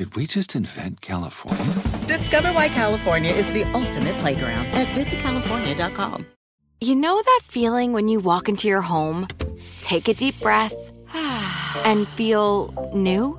Did we just invent California? Discover why California is the ultimate playground at visitcalifornia.com. You know that feeling when you walk into your home, take a deep breath, and feel new?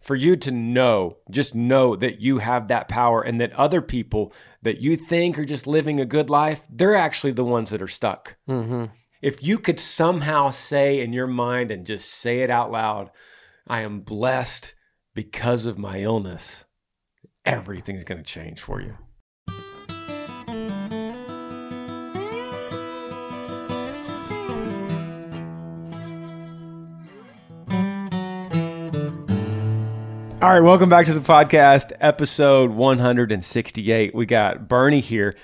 For you to know, just know that you have that power and that other people that you think are just living a good life, they're actually the ones that are stuck. Mm-hmm. If you could somehow say in your mind and just say it out loud, I am blessed because of my illness, everything's going to change for you. All right, welcome back to the podcast, episode 168. We got Bernie here.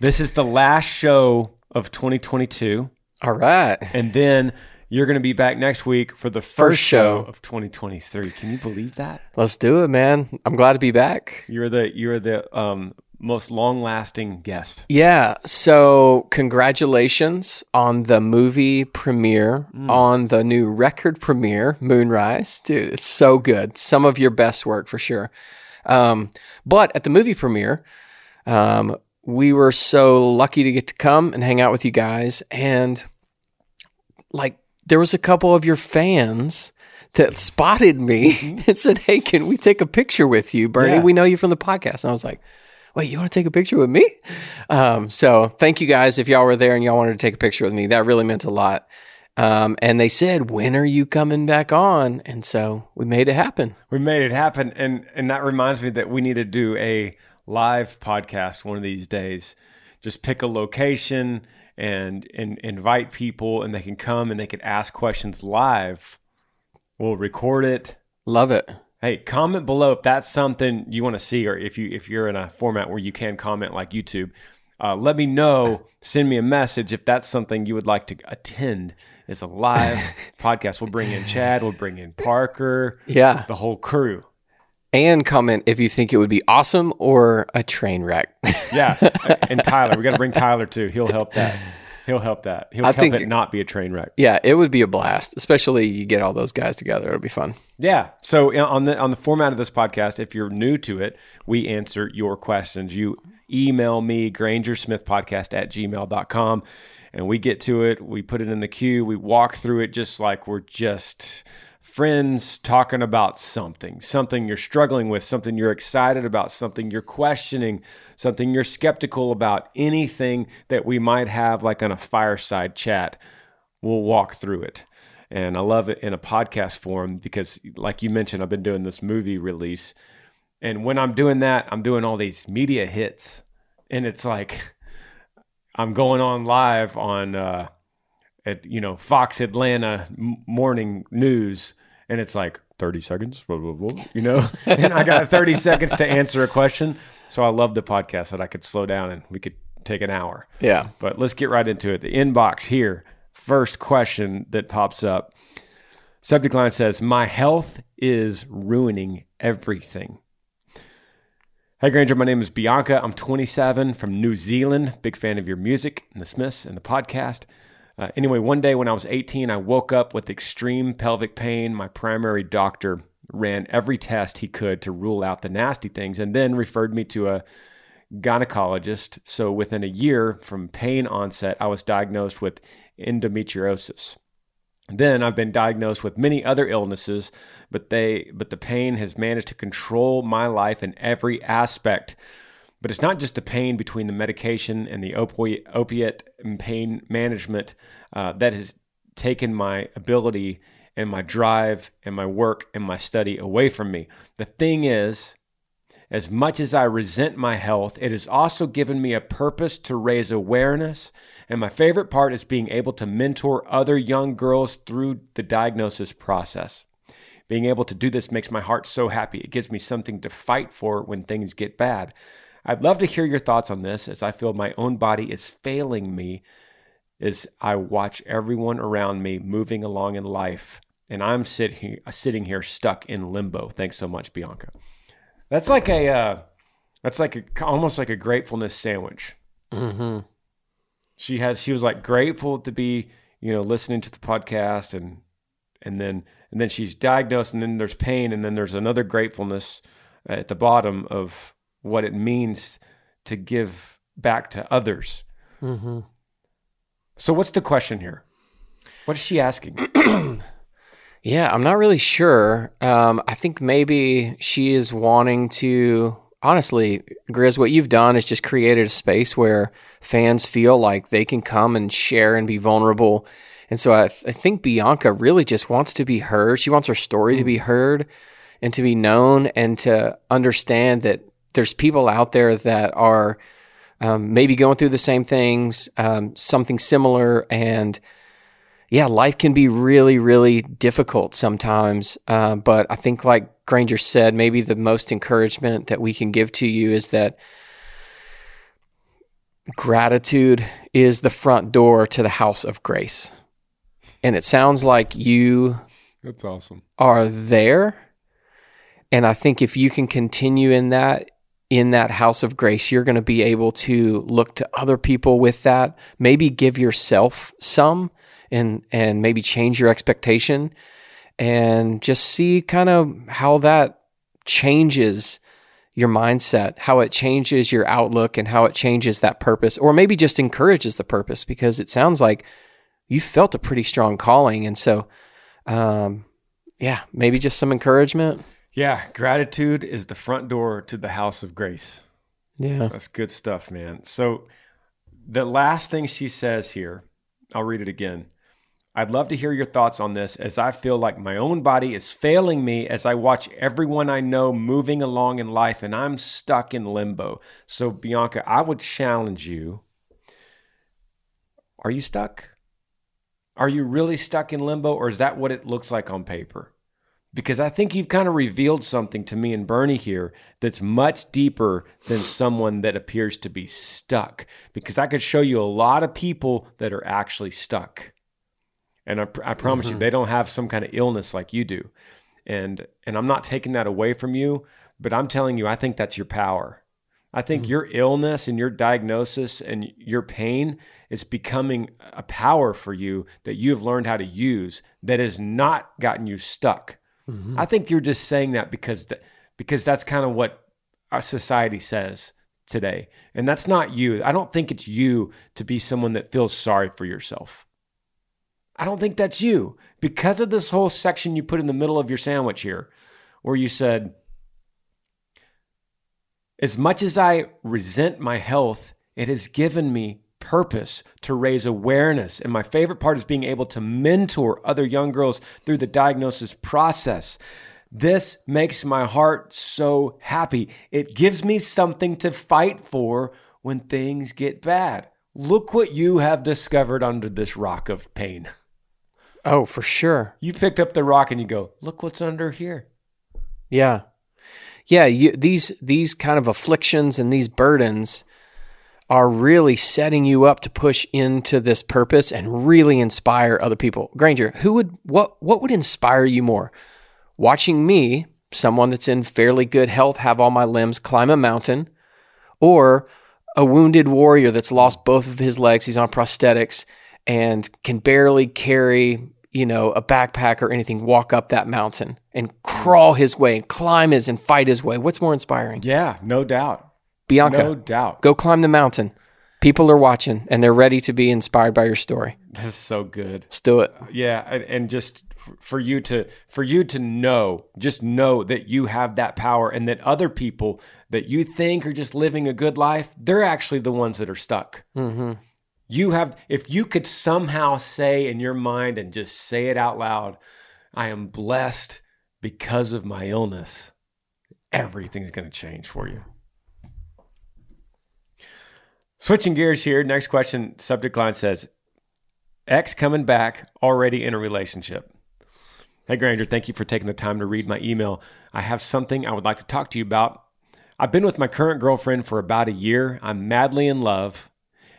This is the last show of 2022. All right. And then you're going to be back next week for the first, First show show. of 2023. Can you believe that? Let's do it, man. I'm glad to be back. You're the you're the um, most long-lasting guest. Yeah. So, congratulations on the movie premiere, on the new record premiere, Moonrise. Dude, it's so good. Some of your best work for sure. Um, but at the movie premiere, um, we were so lucky to get to come and hang out with you guys. And like, there was a couple of your fans that spotted me and said, Hey, can we take a picture with you, Bernie? Yeah. We know you from the podcast. And I was like, Wait, you want to take a picture with me? Um, so thank you guys if y'all were there and y'all wanted to take a picture with me. That really meant a lot. Um, and they said, When are you coming back on? And so we made it happen. We made it happen, and and that reminds me that we need to do a live podcast one of these days. Just pick a location and and invite people, and they can come and they can ask questions live. We'll record it. Love it. Hey, comment below if that's something you want to see, or if you if you're in a format where you can comment like YouTube. Uh, let me know. Send me a message if that's something you would like to attend. It's a live podcast. We'll bring in Chad. We'll bring in Parker. Yeah. the whole crew. And comment if you think it would be awesome or a train wreck. Yeah, and Tyler. We got to bring Tyler too. He'll help that. He'll help that. He'll I help think- it not be a train wreck. yeah, it would be a blast, especially you get all those guys together. It'll be fun. Yeah. So uh, on the on the format of this podcast, if you're new to it, we answer your questions. You email me grangersmithpodcast at gmail.com and we get to it. We put it in the queue. We walk through it just like we're just friends talking about something, something you're struggling with, something you're excited about, something you're questioning, something you're skeptical about, anything that we might have like on a fireside chat. We'll walk through it. And I love it in a podcast form because, like you mentioned, I've been doing this movie release. And when I'm doing that, I'm doing all these media hits. And it's like I'm going on live on, uh, at, you know, Fox Atlanta morning news. And it's like 30 seconds, blah, blah, blah, you know? and I got 30 seconds to answer a question. So I love the podcast that I could slow down and we could take an hour. Yeah. But let's get right into it. The inbox here. First question that pops up. Subject line says, My health is ruining everything. Hey Granger, my name is Bianca. I'm 27 from New Zealand. Big fan of your music and the Smiths and the podcast. Uh, anyway, one day when I was 18, I woke up with extreme pelvic pain. My primary doctor ran every test he could to rule out the nasty things and then referred me to a gynecologist. So within a year from pain onset, I was diagnosed with endometriosis. Then I've been diagnosed with many other illnesses, but they but the pain has managed to control my life in every aspect. But it's not just the pain between the medication and the opi- opiate and pain management uh, that has taken my ability and my drive and my work and my study away from me. The thing is, as much as I resent my health, it has also given me a purpose to raise awareness. And my favorite part is being able to mentor other young girls through the diagnosis process. Being able to do this makes my heart so happy. It gives me something to fight for when things get bad. I'd love to hear your thoughts on this as I feel my own body is failing me as I watch everyone around me moving along in life. And I'm sit here, sitting here stuck in limbo. Thanks so much, Bianca. That's like a uh, that's like a, almost like a gratefulness sandwich. Mm-hmm. She has she was like grateful to be you know listening to the podcast and and then and then she's diagnosed and then there's pain and then there's another gratefulness at the bottom of what it means to give back to others. Mm-hmm. So what's the question here? What is she asking? Yeah, I'm not really sure. Um, I think maybe she is wanting to. Honestly, Grizz, what you've done is just created a space where fans feel like they can come and share and be vulnerable. And so I, th- I think Bianca really just wants to be heard. She wants her story to be heard and to be known and to understand that there's people out there that are um, maybe going through the same things, um, something similar, and yeah, life can be really, really difficult sometimes. Uh, but I think, like Granger said, maybe the most encouragement that we can give to you is that gratitude is the front door to the house of grace. And it sounds like you That's awesome. are there. And I think if you can continue in that, in that house of grace, you're going to be able to look to other people with that, maybe give yourself some and and maybe change your expectation and just see kind of how that changes your mindset, how it changes your outlook and how it changes that purpose or maybe just encourages the purpose because it sounds like you felt a pretty strong calling and so um yeah, maybe just some encouragement. Yeah, gratitude is the front door to the house of grace. Yeah. That's good stuff, man. So the last thing she says here, I'll read it again. I'd love to hear your thoughts on this as I feel like my own body is failing me as I watch everyone I know moving along in life and I'm stuck in limbo. So, Bianca, I would challenge you. Are you stuck? Are you really stuck in limbo or is that what it looks like on paper? Because I think you've kind of revealed something to me and Bernie here that's much deeper than someone that appears to be stuck. Because I could show you a lot of people that are actually stuck and I, I promise mm-hmm. you they don't have some kind of illness like you do and and i'm not taking that away from you but i'm telling you i think that's your power i think mm-hmm. your illness and your diagnosis and your pain is becoming a power for you that you have learned how to use that has not gotten you stuck mm-hmm. i think you're just saying that because that because that's kind of what our society says today and that's not you i don't think it's you to be someone that feels sorry for yourself I don't think that's you. Because of this whole section you put in the middle of your sandwich here, where you said, as much as I resent my health, it has given me purpose to raise awareness. And my favorite part is being able to mentor other young girls through the diagnosis process. This makes my heart so happy. It gives me something to fight for when things get bad. Look what you have discovered under this rock of pain. Oh, for sure. You picked up the rock and you go, look what's under here. Yeah. Yeah, you, these these kind of afflictions and these burdens are really setting you up to push into this purpose and really inspire other people. Granger, who would what what would inspire you more? Watching me someone that's in fairly good health, have all my limbs, climb a mountain, or a wounded warrior that's lost both of his legs, he's on prosthetics and can barely carry, you know, a backpack or anything, walk up that mountain and crawl his way and climb his and fight his way. What's more inspiring? Yeah, no doubt. Bianca, No doubt. go climb the mountain. People are watching and they're ready to be inspired by your story. That's so good. Let's do it. Yeah, and, and just for you to for you to know, just know that you have that power and that other people that you think are just living a good life, they're actually the ones that are stuck. Mm-hmm. You have if you could somehow say in your mind and just say it out loud, I am blessed because of my illness. Everything's going to change for you. Switching gears here, next question subject line says Ex coming back, already in a relationship. Hey, Granger, thank you for taking the time to read my email. I have something I would like to talk to you about. I've been with my current girlfriend for about a year. I'm madly in love,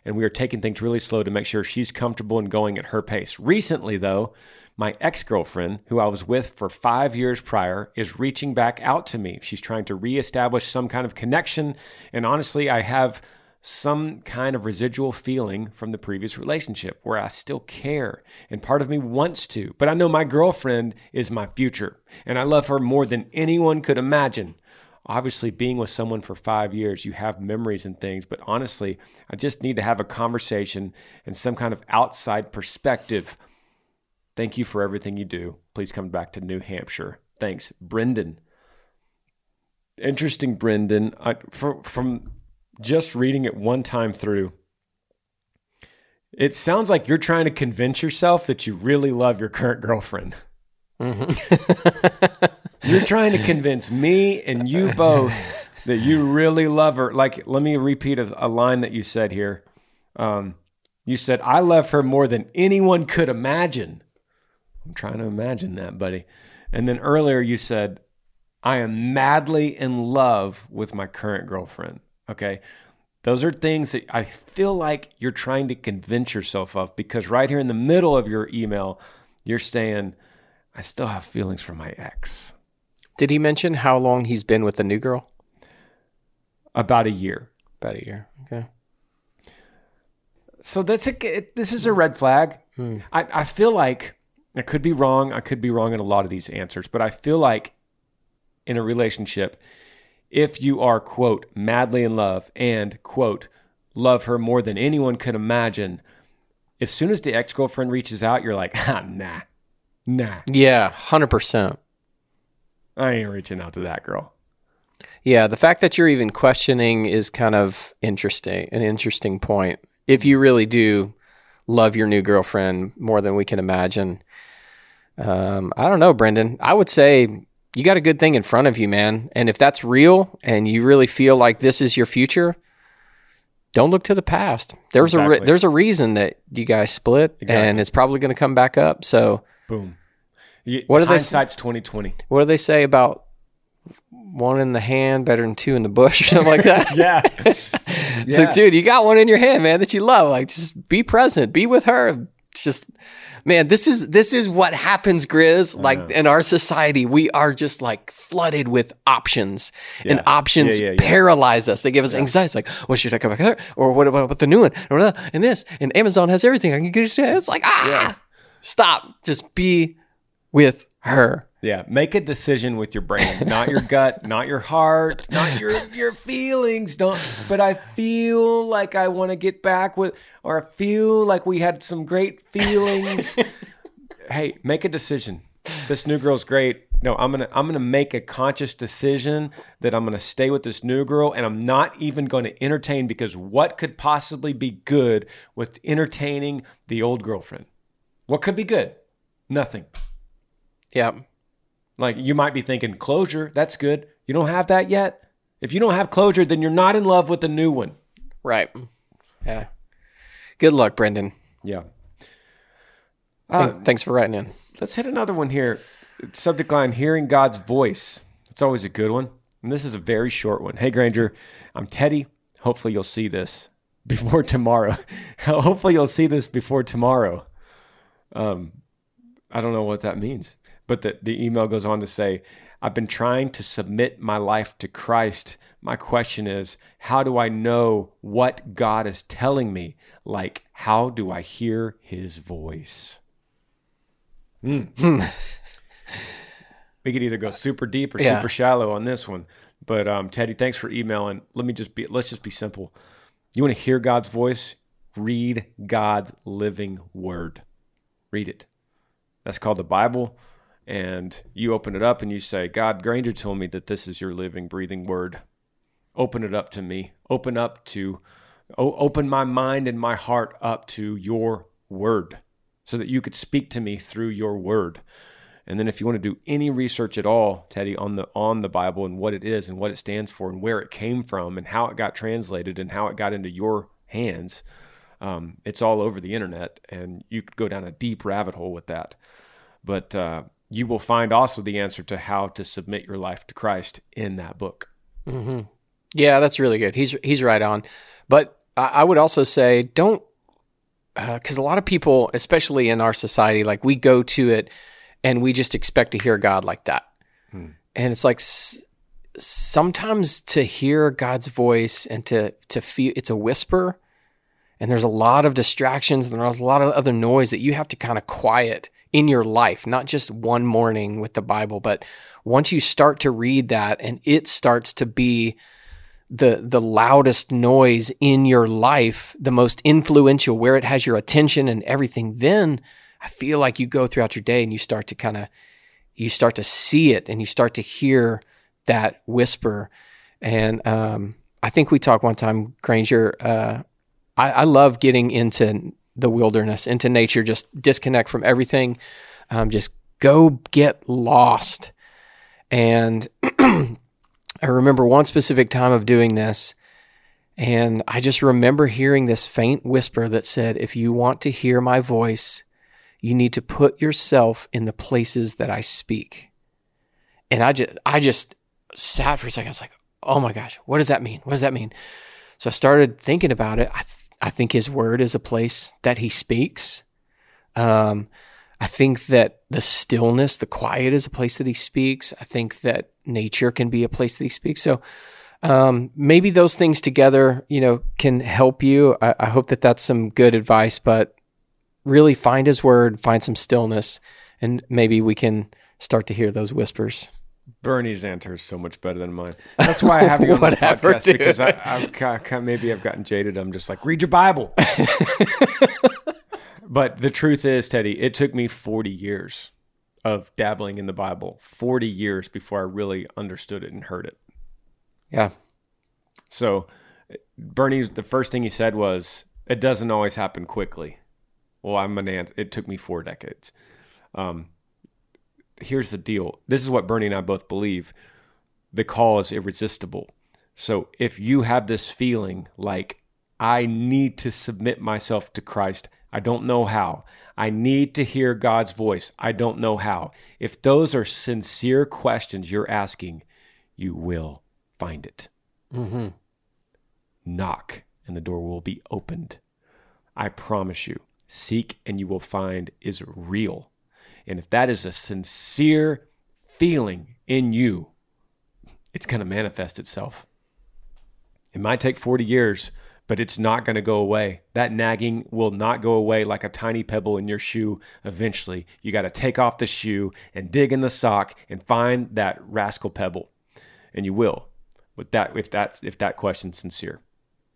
and we are taking things really slow to make sure she's comfortable and going at her pace. Recently, though, my ex girlfriend, who I was with for five years prior, is reaching back out to me. She's trying to reestablish some kind of connection, and honestly, I have some kind of residual feeling from the previous relationship where I still care and part of me wants to, but I know my girlfriend is my future and I love her more than anyone could imagine. Obviously, being with someone for five years, you have memories and things, but honestly, I just need to have a conversation and some kind of outside perspective. Thank you for everything you do. Please come back to New Hampshire. Thanks, Brendan. Interesting, Brendan. I, for, from just reading it one time through, it sounds like you're trying to convince yourself that you really love your current girlfriend. you're trying to convince me and you both that you really love her. Like, let me repeat a, a line that you said here. Um, you said, I love her more than anyone could imagine. I'm trying to imagine that, buddy. And then earlier you said, I am madly in love with my current girlfriend. Okay. Those are things that I feel like you're trying to convince yourself of because right here in the middle of your email, you're saying, I still have feelings for my ex. Did he mention how long he's been with the new girl? About a year. About a year. Okay. So that's a this is a red flag. Hmm. I, I feel like I could be wrong. I could be wrong in a lot of these answers, but I feel like in a relationship, if you are quote madly in love and quote love her more than anyone could imagine, as soon as the ex girlfriend reaches out, you're like, ah, nah, nah, Yeah, 100%. I ain't reaching out to that girl. Yeah, the fact that you're even questioning is kind of interesting, an interesting point. If you really do love your new girlfriend more than we can imagine, um, I don't know, Brendan. I would say you got a good thing in front of you, man. And if that's real and you really feel like this is your future, don't look to the past. There's a re- there's a reason that you guys split, and it's probably going to come back up. So, Boom. You, What do they hindsight's twenty twenty. what do they say about one in the hand better than two in the bush or something like that? Yeah. So, dude, you got one in your hand, man, that you love. Like, just be present, be with her. Just, man, this is this is what happens, Grizz. Like in our society, we are just like flooded with options, and options Yeah, yeah, yeah. paralyze us. They give us anxiety. It's like, well, should I come back there, or what about the new one, or and this, and Amazon has everything. I can get it. It's like, ah, stop. Just be with her. Yeah, make a decision with your brain, not your gut, not your heart, not your your feelings. Don't. But I feel like I want to get back with, or I feel like we had some great feelings. hey, make a decision. This new girl's great. No, I'm gonna I'm gonna make a conscious decision that I'm gonna stay with this new girl, and I'm not even going to entertain because what could possibly be good with entertaining the old girlfriend? What could be good? Nothing. Yeah. Like you might be thinking closure, that's good. You don't have that yet. If you don't have closure, then you're not in love with the new one. Right. Yeah. Good luck, Brendan. Yeah. Thank- Thanks for writing in. Let's hit another one here. Subject line hearing God's voice. It's always a good one. And this is a very short one. Hey Granger, I'm Teddy. Hopefully you'll see this before tomorrow. Hopefully you'll see this before tomorrow. Um I don't know what that means. But the, the email goes on to say, I've been trying to submit my life to Christ. My question is, how do I know what God is telling me? Like, how do I hear his voice? Hmm. we could either go super deep or Yeah. super shallow on this one. But um, Teddy, thanks for emailing. Let me just be let's just be simple. You want to hear God's voice? Read God's living word. Read it. That's called the Bible. And you open it up and you say, God, Granger told me that this is your living, breathing word. Open it up to me. Open up to, o- open my mind and my heart up to your word so that you could speak to me through your word. And then if you want to do any research at all, Teddy, on the on the Bible and what it is and what it stands for and where it came from and how it got translated and how it got into your hands, um, it's all over the internet, and you could go down a deep rabbit hole with that. But uh, you will find also the answer to how to submit your life to Christ in that book. hmm Yeah, that's really good. He's he's right on. But I, I would also say don't because a lot of people, especially in our society, like we go to it and we just expect to hear God like that, and it's like s- sometimes to hear God's voice and to to feel it's a whisper, and there's a lot of distractions and there's a lot of other noise that you have to kind of quiet in your life, not just one morning with the Bible, but once you start to read that and it starts to be the the loudest noise in your life, the most influential, where it has your attention and everything, then I feel like you go throughout your day and you start to kind of you start to see it and you start to hear that whisper. And um, I think we talked one time, Granger. Uh, I, I love getting into the wilderness, into nature, just disconnect from everything, um, just go get lost. And I remember one specific time of doing this, and I just remember hearing this faint whisper that said, If you want to hear my voice, you need to put yourself in the places that I speak. And I just, I just sat for a second. I was like, oh my gosh, what does that mean? What does that mean? So I started thinking about it. I, I think his word is a place that he speaks. Um, I think that the stillness, the quiet is a place that he speaks. I think that nature can be a place that he speaks. So um, maybe those things together, you know, can help you. I, I hope that that's some good advice, but really find his word, find some stillness, and maybe we can start to hear those whispers. Bernie's answer is so much better than mine. That's why I have you on this podcast dude. because I, I've maybe I've gotten jaded. I'm just like, read your Bible. but the truth is, Teddy, it took me 40 years of dabbling in the Bible, 40 years before I really understood it and heard it. Yeah. So, Bernie, the first thing he said was, "It doesn't always happen quickly." Well, I'm an ant. It took me four decades. Um, here's the deal. This is what Bernie and I both believe. The call is irresistible. So if you have this feeling like I need to submit myself to Christ, I don't know how. I need to hear God's voice. I don't know how. If those are sincere questions you're asking, you will find it Mm-hmm. knock and the door will be opened. I promise you. Seek and you will find is real. And if that is a sincere feeling in you, it's going to manifest itself. It might take 40 years, but it's not going to go away. That nagging will not go away like a tiny pebble in your shoe eventually. You got to take off the shoe and dig in the sock and find that rascal pebble. And you will. With that if that's if that question's sincere.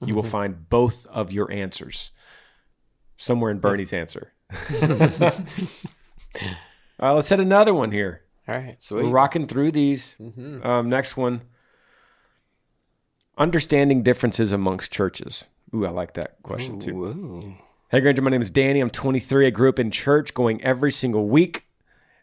You will Mhm. find both of your answers somewhere in Bernie's answer. All right, let's hit another one here. All right, sweet. We're rocking through these. Mhm. Um, next one understanding differences amongst churches. Ooh, I like that question too. Ooh. Hey, Granger, my name is Danny. I'm 23. I grew up in church going every single week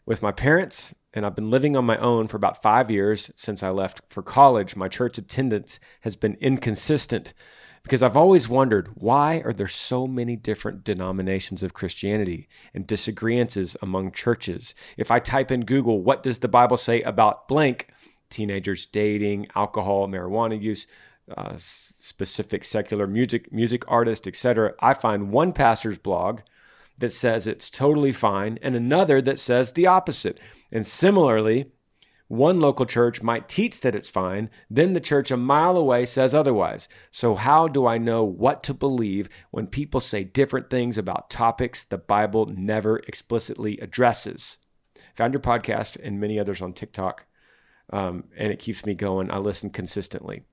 with my parents, and I've been living on my own for about five years since I left for college. My church attendance has been inconsistent because I've always wondered why are there so many different denominations of Christianity and disagreements among churches? If I type in Google, what does the Bible say about blank? Teenagers dating, alcohol, marijuana use, uh, specific secular music, music artist, etc. I find one pastor's blog that says it's totally fine and another that says the opposite. And similarly, One local church might teach that it's fine, then the church a mile away says otherwise. So, how do I know what to believe when people say different things about topics the Bible never explicitly addresses? Found your podcast and many others on TikTok, um, and it keeps me going. I listen consistently.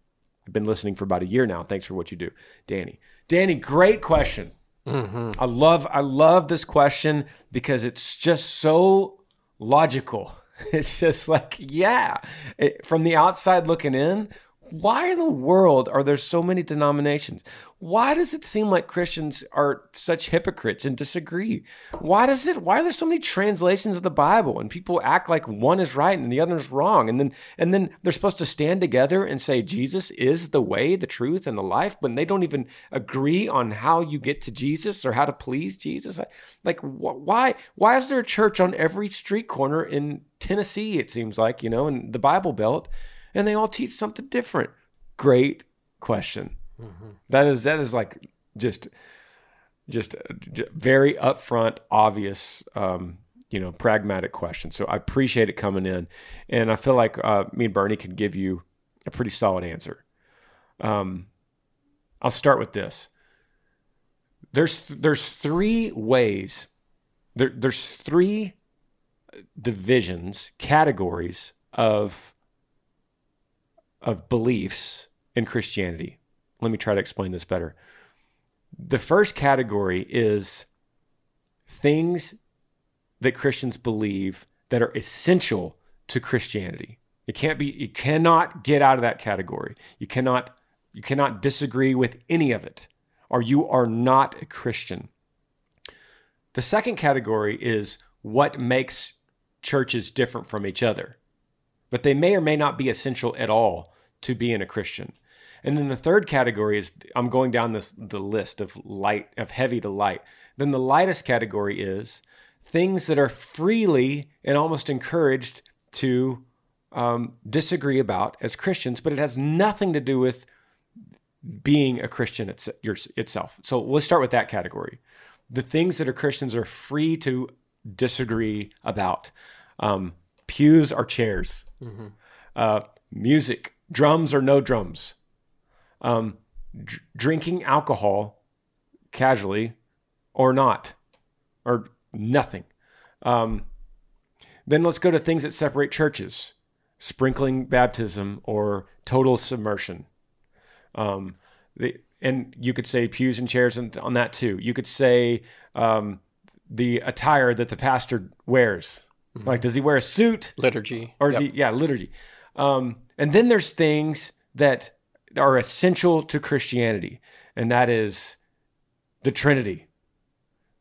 I've been listening for about a year now. Thanks for what you do, Danny. Danny, great question. I love I love this question because it's just so logical. It's just like, yeah, It- from the outside looking in, why in the world are there so many denominations? Why does it seem like Christians are such hypocrites and disagree? Why does it why are there so many translations of the Bible and people act like one is right and the other is wrong? And then and then they're supposed to stand together and say Jesus is the way, the truth, and the life, but they don't even agree on how you get to Jesus or how to please Jesus. Like wh- why why is there a church on every street corner in Tennessee, it seems like, you know, in the Bible Belt, and they all teach something different? Great question. That is that is like just just very upfront, obvious, um, you know, pragmatic question. So I appreciate it coming in, and I feel like uh, me and Bernie can give you a pretty solid answer. Um, I'll start with this. There's there's three ways. There, there's three divisions, categories of of beliefs in Christianity. Let me try to explain this better. The first category is things that Christians believe that are essential to Christianity. It can't be you cannot get out of that category. You cannot you cannot disagree with any of it or you are not a Christian. The second category is what makes churches different from each other. But they may or may not be essential at all to being a Christian. And then the third category is I'm going down this the list of light of heavy to light. Then the lightest category is things that are freely and almost encouraged to um, disagree about as Christians, but it has nothing to do with being a Christian it's, yours- itself. So let's start with that category. The things that are Christians are free to disagree about. Um, pews are chairs. Uh, music, drums or no drums. Um, dr- drinking alcohol casually or not, or nothing. Um, then let's go to things that separate churches sprinkling baptism or total submersion. Um, the, and you could say pews and chairs and on that too. You could say um, the attire that the pastor wears. Like, does he wear a suit? Liturgy. Or is he, yeah, liturgy. Um, and then there's things that are essential to Christianity, and that is the Trinity.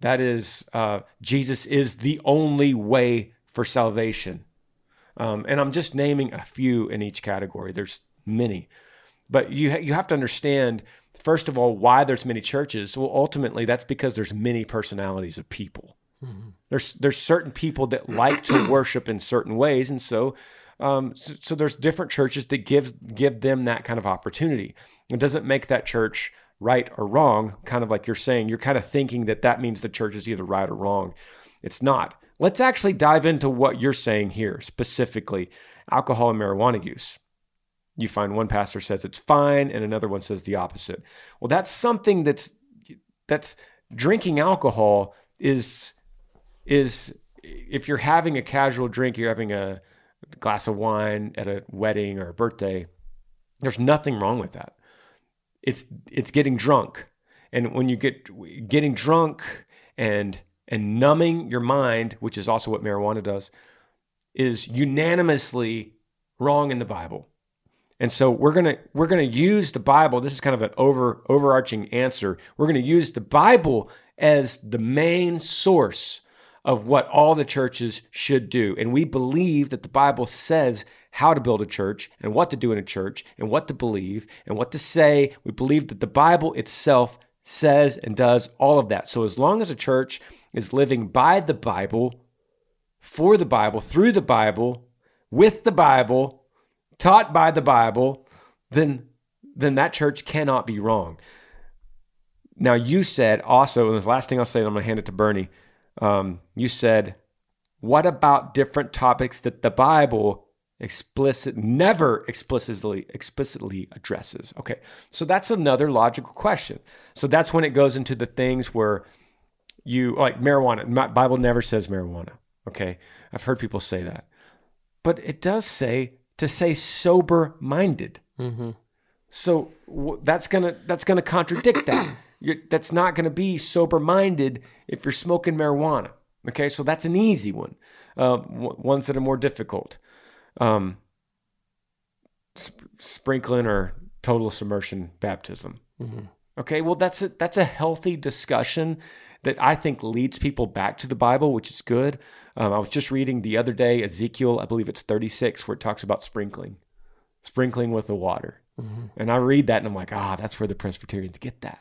That is, uh, Jesus is the only way for salvation. Um, and I'm just naming a few in each category. There's many, but you ha- you have to understand first of all why there's many churches. Well, ultimately, that's because there's many personalities of people. There's there's certain people that like to worship in certain ways, and so, um, so so there's different churches that give give them that kind of opportunity. It doesn't make that church right or wrong. Kind of like you're saying, you're kind of thinking that that means the church is either right or wrong. It's not. Let's actually dive into what you're saying here specifically: alcohol and marijuana use. You find one pastor says it's fine, and another one says the opposite. Well, that's something that's that's drinking alcohol is is if you're having a casual drink, you're having a glass of wine at a wedding or a birthday, there's nothing wrong with that. It's it's getting drunk. And when you get getting drunk and and numbing your mind, which is also what marijuana does, is unanimously wrong in the Bible. And so we're gonna we're gonna use the Bible. This is kind of an over overarching answer. We're gonna use the Bible as the main source of what all the churches should do. And we believe that the Bible says how to build a church and what to do in a church and what to believe and what to say. We believe that the Bible itself says and does all of that. So as long as a church is living by the Bible, for the Bible, through the Bible, with the Bible, taught by the Bible, then then that church cannot be wrong. Now you said also, and the last thing I'll say, and I'm gonna hand it to Bernie. Um, you said, what about different topics that the Bible explicit never explicitly explicitly addresses. Okay. So that's another logical question. So that's when it goes into the things where you like marijuana. My Bible never says marijuana. Okay. I've heard people say that. But it does say to say sober minded. So w- that's gonna that's gonna contradict that. You're, that's not gonna be sober minded if you're smoking marijuana. Okay, so that's an easy one. Uh, w- ones that are more difficult, um, sp- sprinkling or total submersion baptism. Okay, well that's a, that's a healthy discussion that I think leads people back to the Bible, which is good. Um, I was just reading the other day Ezekiel, I believe it's 36, where it talks about sprinkling, sprinkling with the water. And I read that and I'm like, ah, that's where the Presbyterians get that.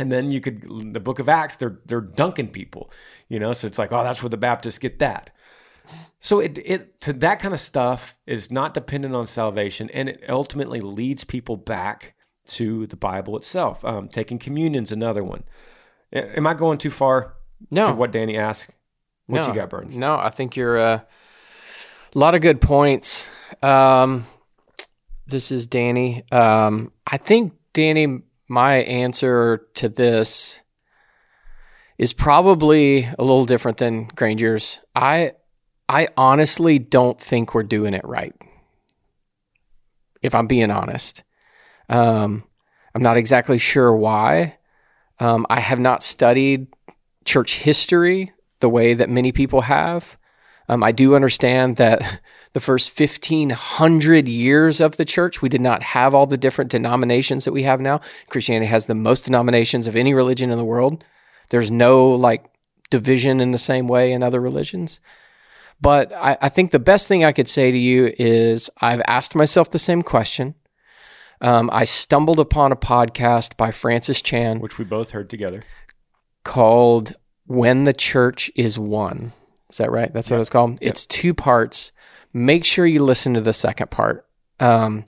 And then you could the Book of Acts, they're they're dunking people, you know. So it's like, oh, that's where the Baptists get that. So it it to that kind of stuff is not dependent on salvation, and it ultimately leads people back to the Bible itself. Um, taking communion's another one. Am I going too far? No. To what Danny asked. What no, you got, Burns? No, I think you're uh, a lot of good points. Um, this is Danny. Um, I think Danny, my answer to this is probably a little different than Granger's. I I honestly don't think we're doing it right. If I'm being honest, um, I'm not exactly sure why. Um, I have not studied church history the way that many people have. Um, I do understand that the first 1500 years of the church, we did not have all the different denominations that we have now. Christianity has the most denominations of any religion in the world. There's no like division in the same way in other religions. But I, I think the best thing I could say to you is I've asked myself the same question. Um, I stumbled upon a podcast by Francis Chan Which we both heard together. called When the Church is One. Is that right? That's what it's called. It's two parts. Make sure you listen to the second part. Um,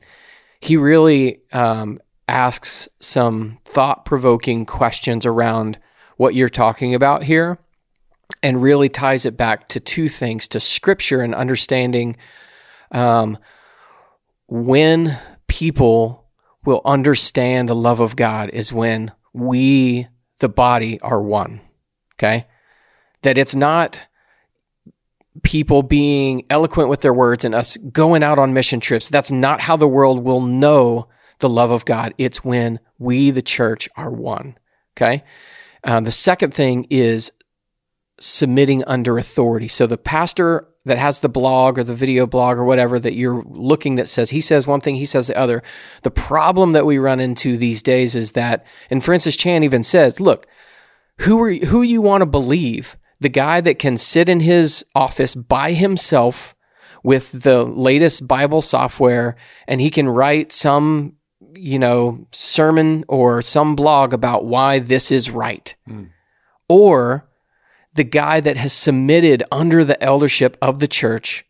he really um, asks some thought provoking questions around what you're talking about here and really ties it back to two things to scripture and understanding um, when people will understand the love of God is when we, the body, are one. Okay. That it's not people being eloquent with their words and us going out on mission trips. That's not how the world will know the love of God. It's when we, the church, are one. Okay. Uh, the second thing is submitting under authority. So the pastor that has the blog or the video blog or whatever that you're looking that says he says one thing, he says the other. The problem that we run into these days is that, and Francis Chan even says, look, who are who you want to believe? The guy that can sit in his office by himself with the latest Bible software and he can write some, you know, sermon or some blog about why this is right. Hmm. Or the guy that has submitted under the eldership of the church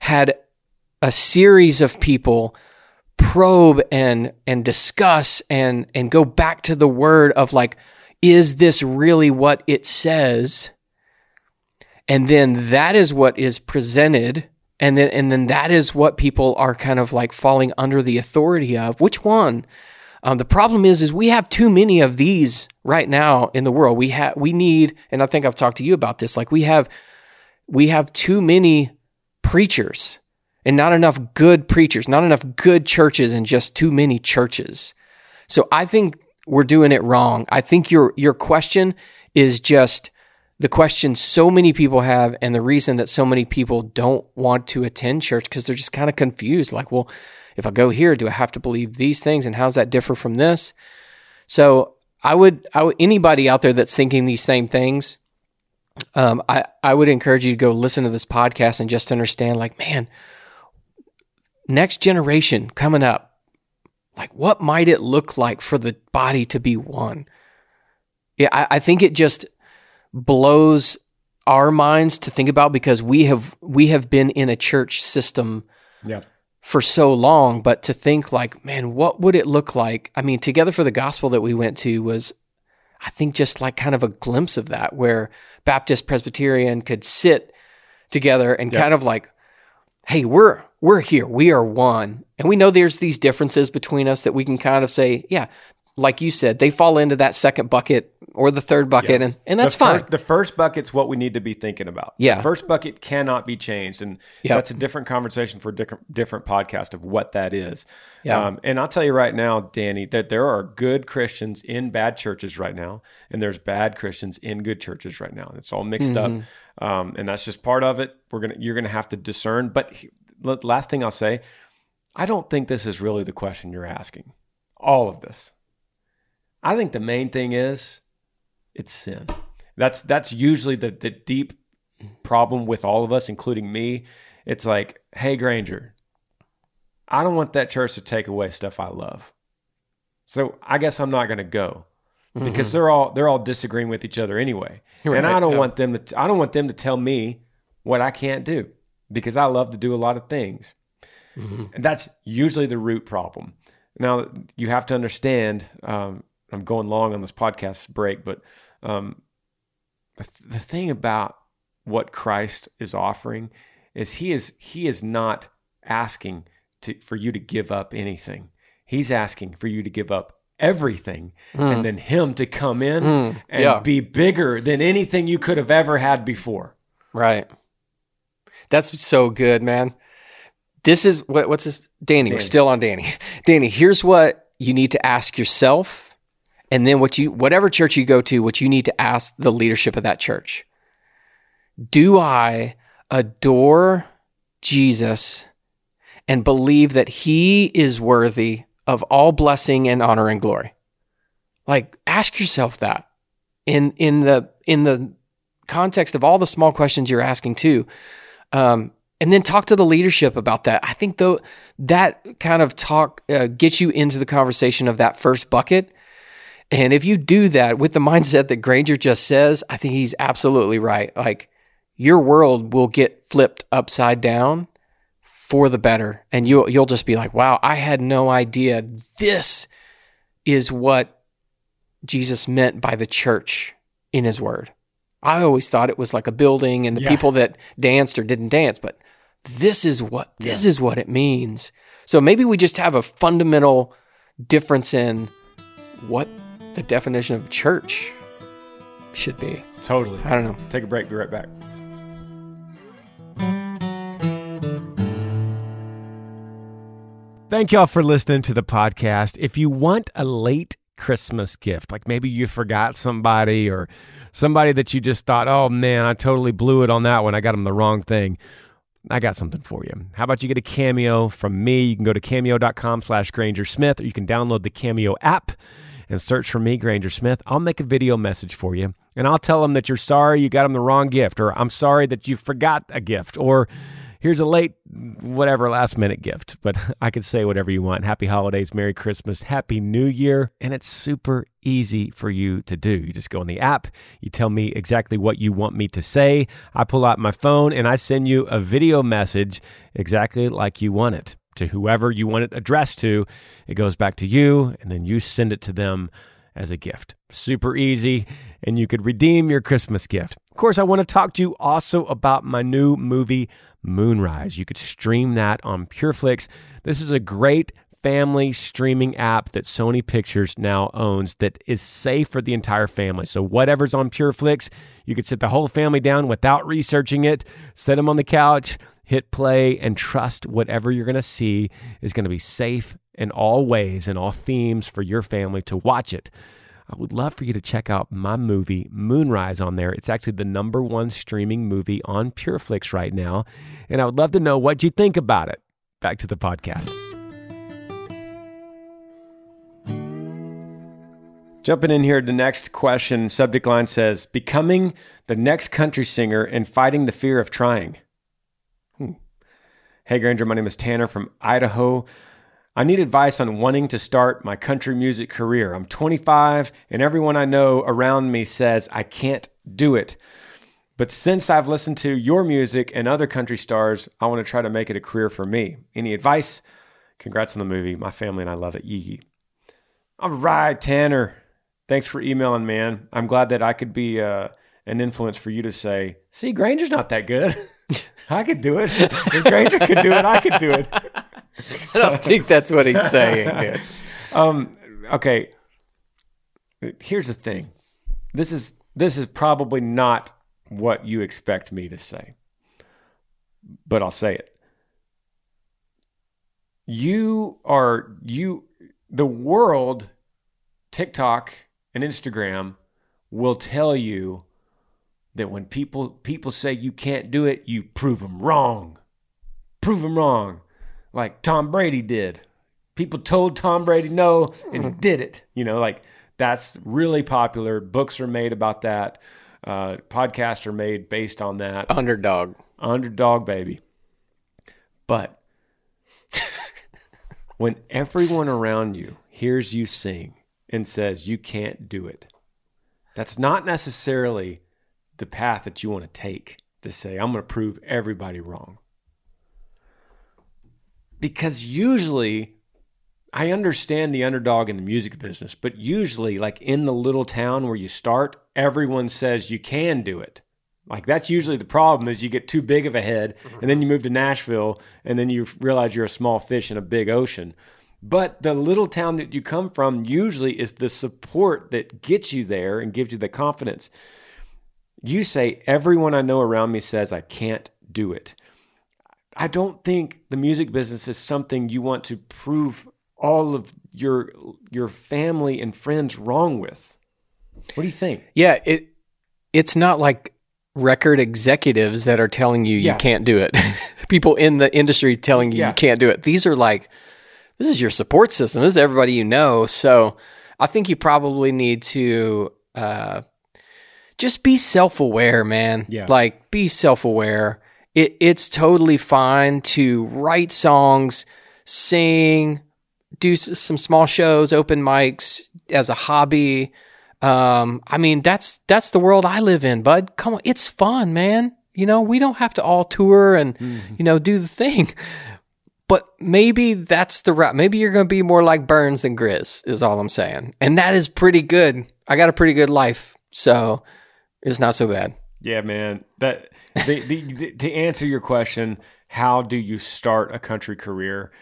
had a series of people probe and and discuss and and go back to the word of like is this really what it says and then that is what is presented and then and then that is what people are kind of like falling under the authority of. Which one? Um, the problem is is we have too many of these right now in the world. We have we need and i think i've talked to you about this like we have we have too many preachers and not enough good preachers not enough good churches and just too many churches. So i think we're doing it wrong. I think your your question is just the question so many people have and the reason that so many people don't want to attend church because they're just kind of confused like well if i go here do i have to believe these things and how's that differ from this? So i would, I would anybody out there that's thinking these same things um, I, I would encourage you to go listen to this podcast and just understand like man next generation coming up like what might it look like for the body to be one? Yeah I, I think it just blows our minds to think about because we have we have been in a church system Yeah. for so long but to think like man what would it look like i mean together for the gospel that we went to was i think just like kind of a glimpse of that where baptist presbyterian could sit together and Yeah. kind of like hey, we're we're here. We are one. And we know there's these differences between us that we can kind of say, yeah, like you said, they fall into that second bucket or the third bucket, and, and that's the fine. First, the first bucket's what we need to be thinking about. Yeah. The first bucket cannot be changed. And Yep. that's a different conversation for a different, different podcast of what that is. Yeah. Um, and I'll tell you right now, Danny, that there are good Christians in bad churches right now, and there's bad Christians in good churches right now. And it's all mixed Mm-hmm. up. Um, and that's just part of it. We're gonna you're gonna have to discern. But he- last thing I'll say, I don't think this is really the question you're asking. All of this. I think the main thing is it's sin. That's that's usually the the deep problem with all of us, including me. It's like, hey Granger, I don't want that church to take away stuff I love. So I guess I'm not going to go because they're all they're all disagreeing with each other anyway. and I don't yeah. want them to I don't want them to tell me what I can't do because I love to do a lot of things. And that's usually the root problem. Now you have to understand. Um, I'm going long on this podcast break, but um, the, the thing about what Christ is offering is he is he is not asking to, for you to give up anything. He's asking for you to give up everything and then him to come in and yeah. be bigger than anything you could have ever had before. Right. That's so good, man. This is what what's this? Danny, we're Danny. still on Danny. Danny, here's what you need to ask yourself, and then what you whatever church you go to, what you need to ask the leadership of that church. Do I adore Jesus and believe that he is worthy of all blessing and honor and glory? Like ask yourself that in in the in the context of all the small questions you're asking too. Um, and then talk to the leadership about that. I think though that kind of talk uh, gets you into the conversation of that first bucket. And if you do that with the mindset that Granger just says, I think he's absolutely right. Like your world will get flipped upside down for the better, and you'll you'll just be like, "Wow, I had no idea this is what Jesus meant by the church in His Word." I always thought it was like a building and the Yeah. people that danced or didn't dance, but this is what this is what it means. So maybe we just have a fundamental difference in what the definition of church should be. Totally. I don't know. Take a break. Be right back. Thank y'all for listening to the podcast. If you want a late Christmas gift, like maybe you forgot somebody or somebody that you just thought, oh man, I totally blew it on that one. I got them the wrong thing. I got something for you. How about you get a cameo from me? You can go to cameo.com slash Granger Smith, or you can download the Cameo app and search for me, Granger Smith. I'll make a video message for you, and I'll tell them that you're sorry you got them the wrong gift, or I'm sorry that you forgot a gift, or here's a late, whatever, last minute gift. But I could say whatever you want. Happy holidays, Merry Christmas, Happy New Year. And it's super easy for you to do. You just go on the app, you tell me exactly what you want me to say. I pull out my phone and I send you a video message exactly like you want it to whoever you want it addressed to. It goes back to you, and then you send it to them as a gift. Super easy, and you could redeem your Christmas gift. Of course, I want to talk to you also about my new movie, Moonrise. You could stream that on PureFlix. This is a great family streaming app that Sony Pictures now owns that is safe for the entire family. So whatever's on PureFlix, you could sit the whole family down without researching it, sit them on the couch, hit play, and trust whatever you're going to see is going to be safe in all ways and all themes for your family to watch it. I would love for you to check out my movie Moonrise on there. It's actually the number one streaming movie on PureFlix right now. And I would love to know what you think about it. Back to the podcast. Jumping in here, the next question subject line says Becoming the next country singer and fighting the fear of trying. Hey, Granger, my name is Tanner from Idaho. I need advice on wanting to start my country music career. I'm 25, and everyone I know around me says I can't do it. But since I've listened to your music and other country stars, I want to try to make it a career for me. Any advice? Congrats on the movie. My family and I love it. Yee yee. All right, Tanner. Thanks for emailing, man. I'm glad that I could be uh, an influence for you to say, see, Granger's not that good. I could do it. If Granger could do it, I could do it. I don't think that's what he's saying. Um, okay. Here's the thing. This is this is probably not what you expect me to say. But I'll say it. You are you the world TikTok and Instagram will tell you that when people people say you can't do it, you prove them wrong. Prove them wrong, like Tom Brady did. People told Tom Brady no, and he did it. You know, like that's really popular. Books are made about that. Uh, podcasts are made based on that. Underdog. Underdog baby. But when everyone around you hears you sing and says you can't do it, that's not necessarily the path that you want to take to say, I'm going to prove everybody wrong. Because usually, I understand the underdog in the music business, but usually, like in the little town where you start, everyone says you can do it. Like that's usually the problem is you get too big of a head mm-hmm. and then you move to Nashville and then you realize you're a small fish in a big ocean. But the little town that you come from usually is the support that gets you there and gives you the confidence. You say, everyone I know around me says I can't do it. I don't think the music business is something you want to prove all of your your family and friends wrong with. What do you think? Yeah, it it's not like record executives that are telling you Yeah. you can't do it. People in the industry telling you Yeah. you can't do it. These are like this is your support system. This is everybody you know. So I think you probably need to uh, just be self aware, man. Yeah. Like be self aware. It, it's totally fine to write songs, sing, do some small shows, open mics as a hobby. Um, I mean, that's that's the world I live in, bud. Come on, it's fun, man. You know, we don't have to all tour and you know do the thing. But maybe that's the route. Maybe you're going to be more like Burns than Grizz, is all I'm saying. And that is pretty good. I got a pretty good life, so it's not so bad. Yeah, man. That the, the, the, to answer your question, how do you start a country career?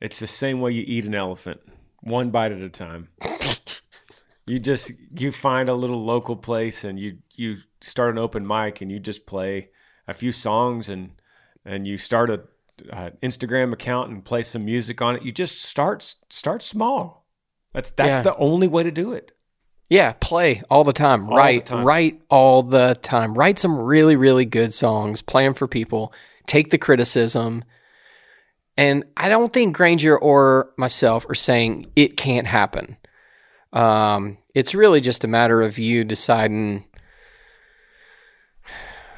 It's the same way you eat an elephant, one bite at a time. you just you find a little local place and you you start an open mic and you just play a few songs and and you start a uh, Instagram account and play some music on it. You just start start small. That's that's Yeah. the only way to do it. Yeah, play all the time. All the write, time. write all the time. Write some really, really good songs. Play them for people. Take the criticism. And I don't think Granger or myself are saying it can't happen. Um, it's really just a matter of you deciding,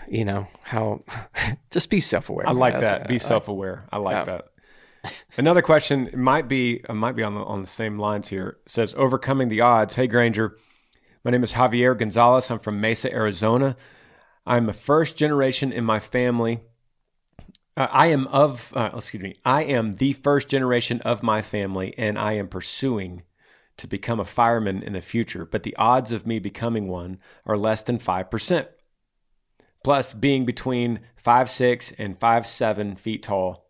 you know, how just be self aware. I like that. Be self aware. I like yeah. that. Another question might be might be on the on the same lines here. It says overcoming the odds. Hey Granger, my name is Javier Gonzalez. I'm from Mesa, Arizona. I'm a first generation in my family. Uh, I am of uh, excuse me. I am the first generation of my family, and I am pursuing to become a fireman in the future. But the odds of me becoming one are less than five percent. Plus, being between five six and five seven feet tall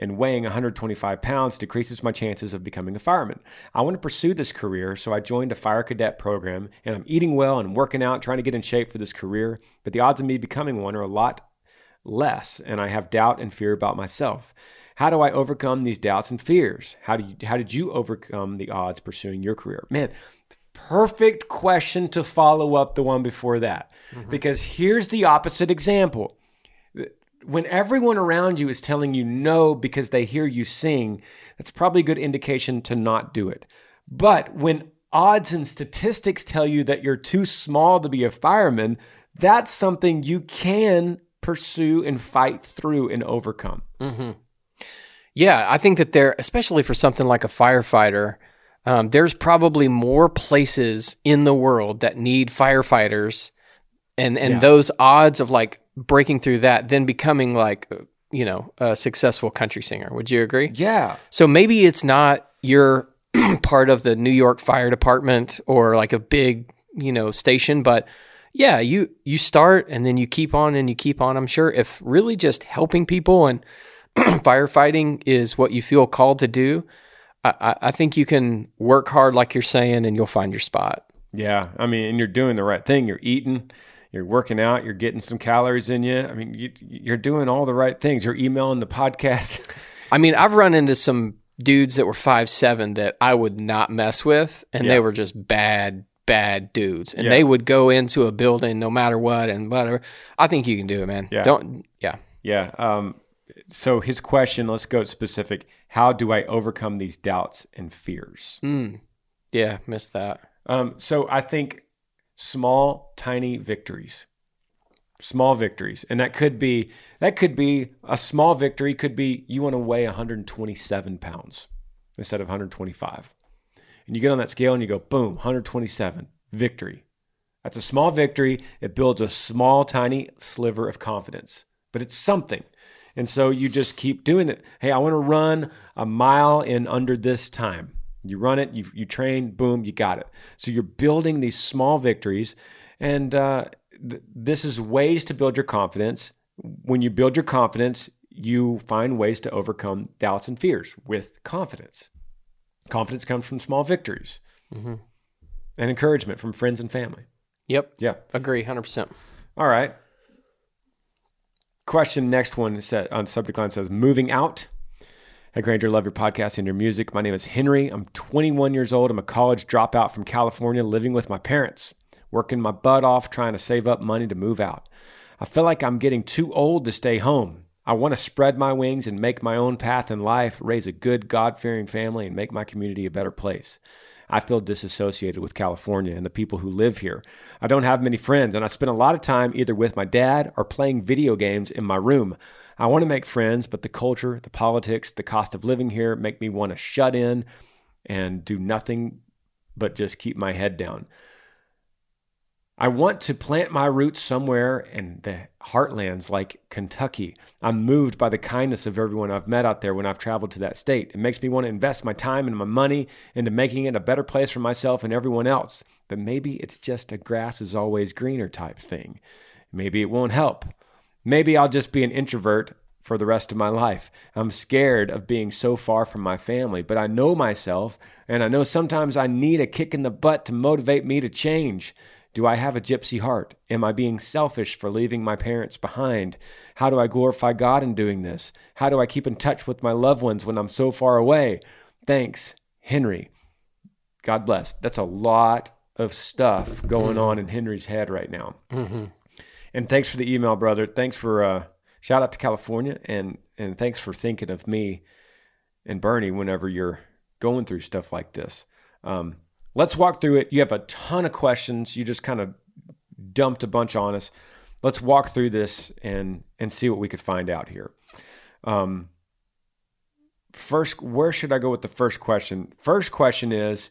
and weighing 125 pounds decreases my chances of becoming a fireman. I want to pursue this career, so I joined a fire cadet program and I'm eating well and working out, trying to get in shape for this career. But the odds of me becoming one are a lot less, and I have doubt and fear about myself. How do I overcome these doubts and fears? How do you, how did you overcome the odds pursuing your career? Man, perfect question to follow up the one before that. Mm-hmm. Because here's the opposite example when everyone around you is telling you no because they hear you sing, that's probably a good indication to not do it. But when odds and statistics tell you that you're too small to be a fireman, that's something you can pursue and fight through and overcome. Yeah, I think that there, especially for something like a firefighter, um, there's probably more places in the world that need firefighters, and and Yeah. those odds of like breaking through that, then becoming like you know a successful country singer. Would you agree? Yeah. So maybe it's not you're part of the New York Fire Department or like a big, you know, station, but yeah, you you start and then you keep on and you keep on. I'm sure if really just helping people and firefighting is what you feel called to do, I, I think you can work hard like you're saying and you'll find your spot. Yeah, I mean, and you're doing the right thing. You're eating, you're working out, you're getting some calories in you. I mean, you, you're doing all the right things. You're emailing the podcast. I mean, I've run into some dudes that were five seven that I would not mess with, and Yeah. they were just bad, bad dudes, and Yeah. they would go into a building no matter what and whatever. I think you can do it, man. Yeah. Don't, yeah. yeah. Um, so his question, let's go specific. How do I overcome these doubts and fears? Mm. Yeah, missed that. Um, so I think small, tiny victories, small victories, and that could be that could be a small victory. Could be you want to weigh 127 pounds instead of 125, and you get on that scale and you go boom, 127 victory. That's a small victory. It builds a small, tiny sliver of confidence, but it's something. And so you just keep doing it. Hey, I want to run a mile in under this time. You run it, you, you train, boom, you got it. So you're building these small victories. And uh, th- this is ways to build your confidence. When you build your confidence, you find ways to overcome doubts and fears with confidence. Confidence comes from small victories Mm-hmm. and encouragement from friends and family. Yep. Yeah. Agree, hundred percent. All right. Question next one set on subject line says moving out. Hey Granger, love your podcast and your music. My name is Henry. I'm 21 years old. I'm a college dropout from California, living with my parents, working my butt off trying to save up money to move out. I feel like I'm getting too old to stay home. I want to spread my wings and make my own path in life, raise a good, God fearing family, and make my community a better place. I feel disassociated with California and the people who live here. I don't have many friends, and I spend a lot of time either with my dad or playing video games in my room. I want to make friends, but the culture, the politics, the cost of living here make me want to shut in and do nothing but just keep my head down. I want to plant my roots somewhere in the heartlands like Kentucky. I'm moved by the kindness of everyone I've met out there when I've traveled to that state. It makes me want to invest my time and my money into making it a better place for myself and everyone else. But maybe it's just a grass is always greener type thing. Maybe it won't help. Maybe I'll just be an introvert for the rest of my life. I'm scared of being so far from my family, but I know myself, and I know sometimes I need a kick in the butt to motivate me to change. Do I have a gypsy heart? Am I being selfish for leaving my parents behind? How do I glorify God in doing this? How do I keep in touch with my loved ones when I'm so far away? Thanks, Henry. God bless. That's a lot of stuff going on in Henry's head right now. Mm-hmm. And thanks for the email, brother. Thanks for uh, shout out to California, and and thanks for thinking of me and Bernie whenever you're going through stuff like this. Um, let's walk through it. You have a ton of questions. You just kind of dumped a bunch on us. Let's walk through this and and see what we could find out here. Um, first, where should I go with the first question? First question is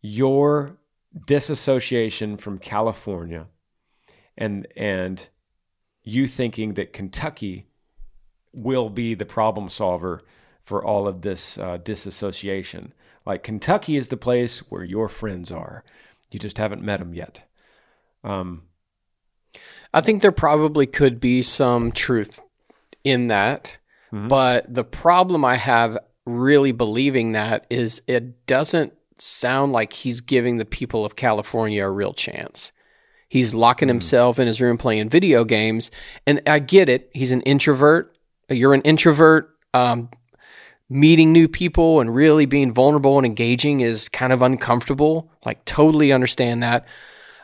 your disassociation from California and and you thinking that Kentucky will be the problem solver for all of this uh, disassociation. Like Kentucky is the place where your friends are. You just haven't met them yet. Um, I think there probably could be some truth in that. Mhm. But the problem I have really believing that is it doesn't sound like he's giving the people of California a real chance. He's locking himself in his room playing video games. And I get it. He's an introvert. You're an introvert. Um, meeting new people and really being vulnerable and engaging is kind of uncomfortable. Like, totally understand that.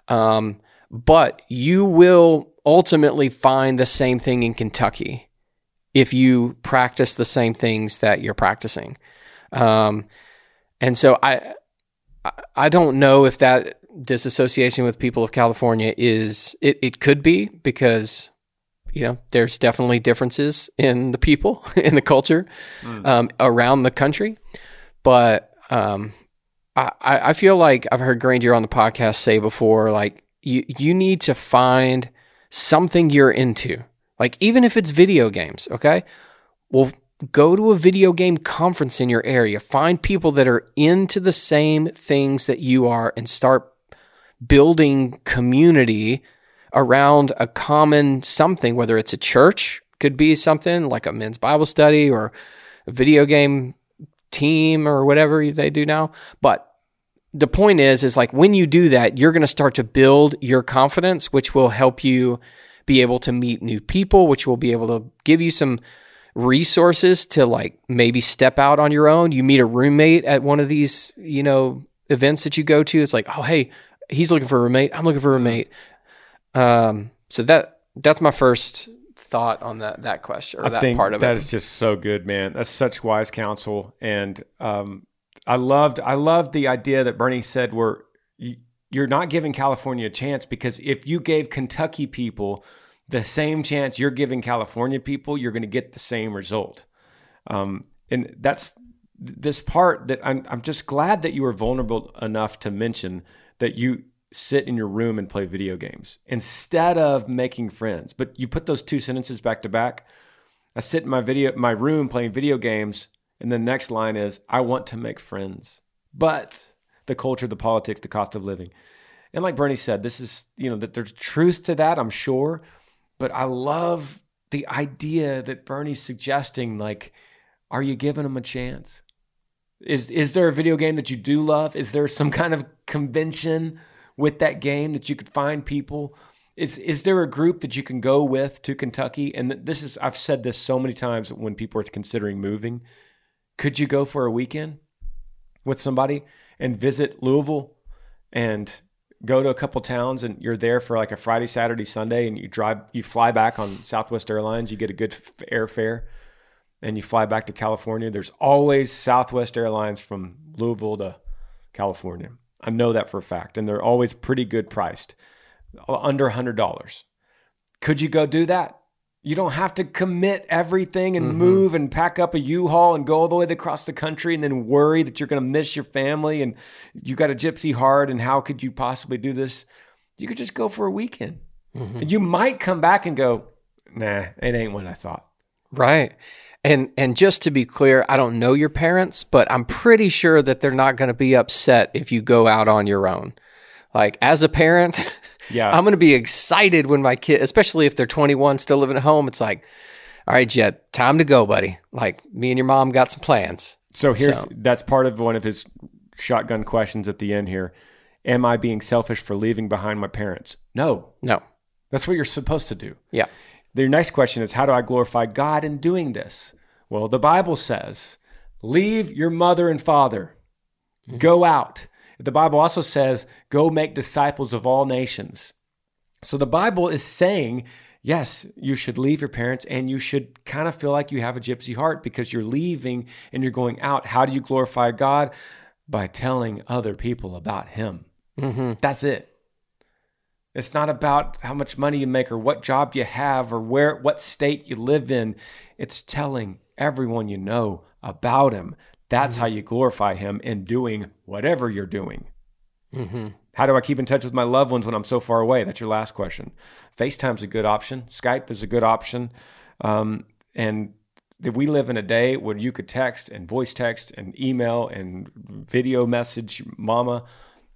Um, but you will ultimately find the same thing in Kentucky if you practice the same things that you're practicing. Um, and so I, I- I don't know if that disassociation with people of California is it, it could be because you know there's definitely differences in the people in the culture um, around the country. But um, I, I I feel like I've heard Granger on the podcast say before like you you need to find something you're into. Like even if it's video games okay? Well go to a video game conference in your area. Find people that are into the same things that you are and start building community around a common something, whether it's a church, could be something like a men's Bible study or a video game team or whatever they do now. But the point is, is like when you do that, you're going to start to build your confidence, which will help you be able to meet new people, which will be able to give you some resources to like maybe step out on your own. You meet a roommate at one of these, you know, events that you go to. It's like, oh, hey, he's looking for a roommate. I'm looking for a roommate. Um, so that that's my first thought on that that question or I that part of that it. is just so good, man. That's such wise counsel, and um, I loved I loved the idea that Bernie said where you, you're not giving California a chance because if you gave Kentucky people the same chance you're giving California people, you're going to get the same result. Um, and that's this part that I'm I'm just glad that you were vulnerable enough to mention that you sit in your room and play video games instead of making friends. But you put those two sentences back to back. I sit in my video my room playing video games, and the next line is I want to make friends. But the culture, the politics, the cost of living. And like Bernie said, this is, you know, that there's truth to that, I'm sure. But I love the idea that Bernie's suggesting, like, are you giving them a chance? Is is there a video game that you do love? Is there some kind of convention with that game that you could find people? Is is there a group that you can go with to Kentucky? And this is I've said this so many times when people are considering moving. Could you go for a weekend with somebody and visit Louisville and go to a couple towns and you're there for like a Friday, Saturday, Sunday and you drive you fly back on Southwest Airlines, you get a good airfare and you fly back to California, there's always Southwest Airlines from Louisville to California. I know that for a fact. And they're always pretty good priced, under $100. Could you go do that? You don't have to commit everything and Mm-hmm. move and pack up a U-Haul and go all the way across the country and then worry that you're going to miss your family and you got a gypsy heart and how could you possibly do this? You could just go for a weekend. Mm-hmm. And you might come back and go, nah, it ain't what I thought. Right. And and just to be clear, I don't know your parents, but I'm pretty sure that they're not going to be upset if you go out on your own. Like as a parent, Yeah. I'm going to be excited when my kid, especially if they're 21 still living at home, it's like, "All right, Jet, time to go, buddy." Like me and your mom got some plans. So here's So- that's part of one of his shotgun questions at the end here. Am I being selfish for leaving behind my parents? No. No. That's what you're supposed to do. Yeah. The next question is how do I glorify God in doing this? Well, the Bible says, leave your mother and father. Mm-hmm. Go out. The Bible also says, go make disciples of all nations. So the Bible is saying, yes, you should leave your parents and you should kind of feel like you have a gypsy heart because you're leaving and you're going out. How do you glorify God? By telling other people about Him. Mm-hmm. That's it. It's not about how much money you make or what job you have or where what state you live in. It's telling everyone you know about him. That's how you glorify him in doing whatever you're doing. How do I keep in touch with my loved ones when I'm so far away? That's your last question. FaceTime's a good option. Skype is a good option. Um, and we live in a day when you could text and voice text and email and video message mama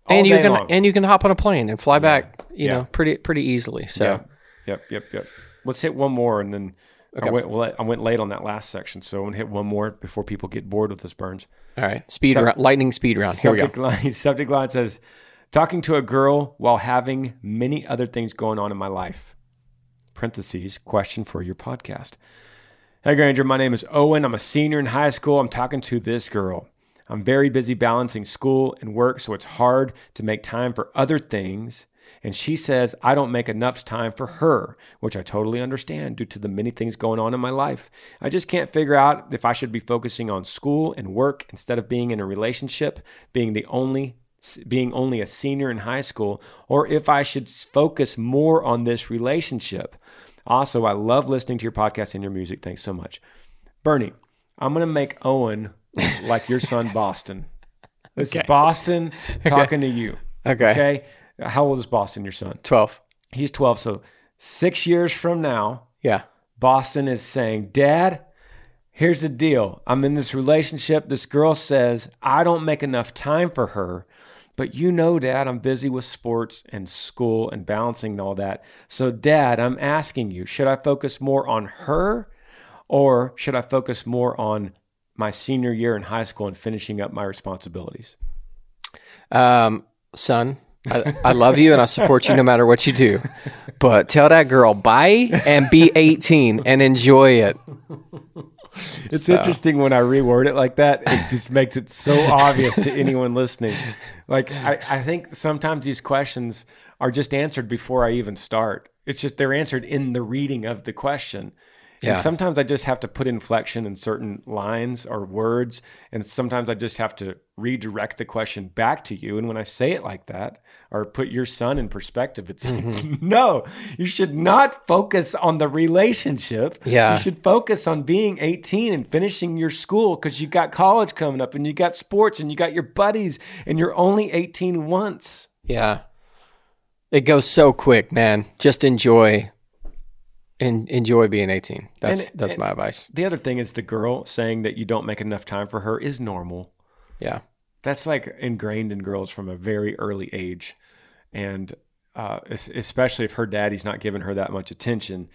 and you can long. and you can hop on a plane and fly back, you Yeah. know, pretty pretty easily. So Yeah. Yep, yep, yep. Let's hit one more, and then I went. Well, I went late on that last section, so I'm gonna hit one more before people get bored with this, Burns. all right, speed Sub- round, lightning speed round. Here we go. Subject line. Subject line says, "Talking to a girl while having many other things going on in my life." Parentheses. Question for your podcast. Hey Granger, my name is Owen. I'm a senior in high school. I'm talking to this girl. I'm very busy balancing school and work, so it's hard to make time for other things. And she says I don't make enough time for her, which I totally understand due to the many things going on in my life. I just can't figure out if I should be focusing on school and work instead of being in a relationship, being the only being only a senior in high school, or if I should focus more on this relationship. Also, I love listening to your podcast and your music. Thanks so much. Bernie, I'm going to make Owen like your son, Boston. This is Boston talking to you. Okay. Okay. How old is Boston, your son? Twelve. He's 12. So six years from now, Yeah. Boston is saying, Dad, here's the deal. I'm in this relationship. This girl says I don't make enough time for her, but But you know, Dad, I'm busy with sports and school and balancing and all that. So, Dad, I'm asking you, should I focus more on her or should I focus more on my senior year in high school and finishing up my responsibilities? Um, son, I, I love you and I support you no matter what you do. But tell that girl bye and be 18 and enjoy it. It's So- interesting when I reword it like that. It just makes it so obvious to anyone listening. Like I, I think sometimes these questions are just answered before I even start. It's just they're answered in the reading of the question. Yeah. And sometimes I just have to put inflection in certain lines or words. And sometimes I just have to redirect the question back to you. And when I say it like that, or put your son in perspective, it's like, mm-hmm. no, you should not focus on the relationship. Yeah. You should focus on being 18 and finishing your school because you got college coming up and you got sports and you got your buddies and you're only 18 once. Yeah. It goes so quick, man. Just enjoy and enjoy being 18. That's And- that's and my advice. The other thing is the girl saying that you don't make enough time for her is normal. Yeah. That's like ingrained in girls from a very early age. And uh, especially if her daddy's not giving her that much attention,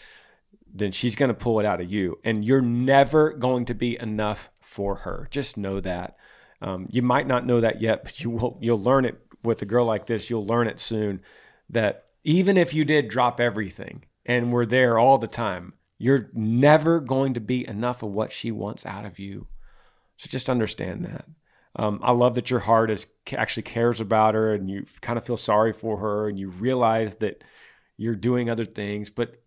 then she's going to pull it out of you. And you're never going to be enough for her. Just know that. Um, you might not know that yet, but you will. You'll learn it with a girl like this. You'll learn it soon. That even if you did drop everything and we're there all the time, you're never going to be enough of what she wants out of you. So just understand that. Um, I love that your heart is actually cares about her, and you kind of feel sorry for her, and you realize that you're doing other things, but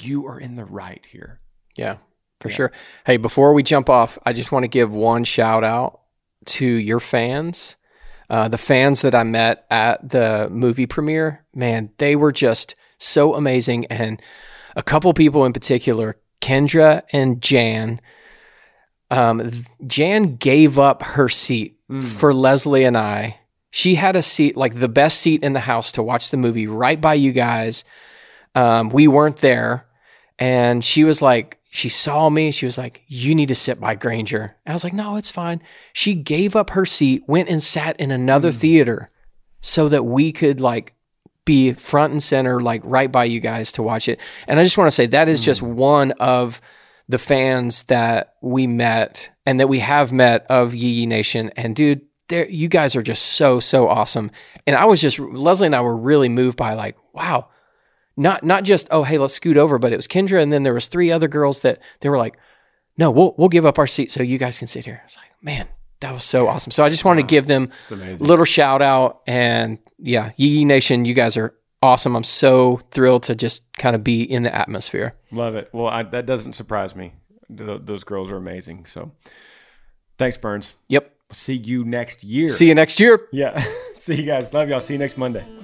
you are in the right here. Yeah, for sure. Hey, before we jump off, I just want to give one shout out to your fans. Uh, the fans that I met at the movie premiere, man, they were just so amazing. And a couple people in particular, Kendra and Jan. Um, Jan gave up her seat for Leslie and I. She had a seat, like the best seat in the house to watch the movie right by you guys. Um, we weren't there. And she was like, she saw me. She was like, You need to sit by Granger. I was like, No, it's fine. She gave up her seat, went and sat in another theater so that we could like be front and center, like right by you guys to watch it. And I just want to say that is mm. just one of the fans that we met and that we have met of Yee Yee Nation. And dude, there you guys are just so, so awesome. And I was just Leslie and I were really moved by like, wow, not not just oh hey let's scoot over, but it was Kendra and then there was three other girls that they were like, no, we'll we'll give up our seat so you guys can sit here. I was like, man, that was so awesome. So I just wanted to give them a little shout out and yeah, Yee Yee Nation, you guys are awesome. I'm so thrilled to just kind of be in the atmosphere. Love it. Well, I, that doesn't surprise me. Th- those girls are amazing. So thanks, Burns. Yep. See you next year. See you next year. Yeah. See you guys. Love y'all. See you next Monday.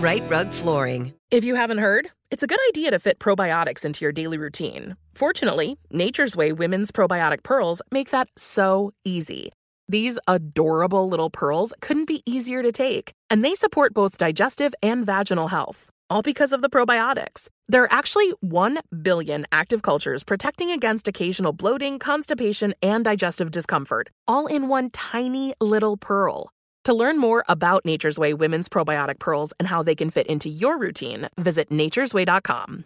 Rite Rug Flooring. If you haven't heard, it's a good idea to fit probiotics into your daily routine. Fortunately, Nature's Way Women's Probiotic Pearls make that so easy. These adorable little pearls couldn't be easier to take, and they support both digestive and vaginal health, all because of the probiotics. There are actually 1 billion active cultures protecting against occasional bloating, constipation, and digestive discomfort, all in one tiny little pearl. To learn more about Nature's Way women's probiotic pearls and how they can fit into your routine, visit nature'sway.com.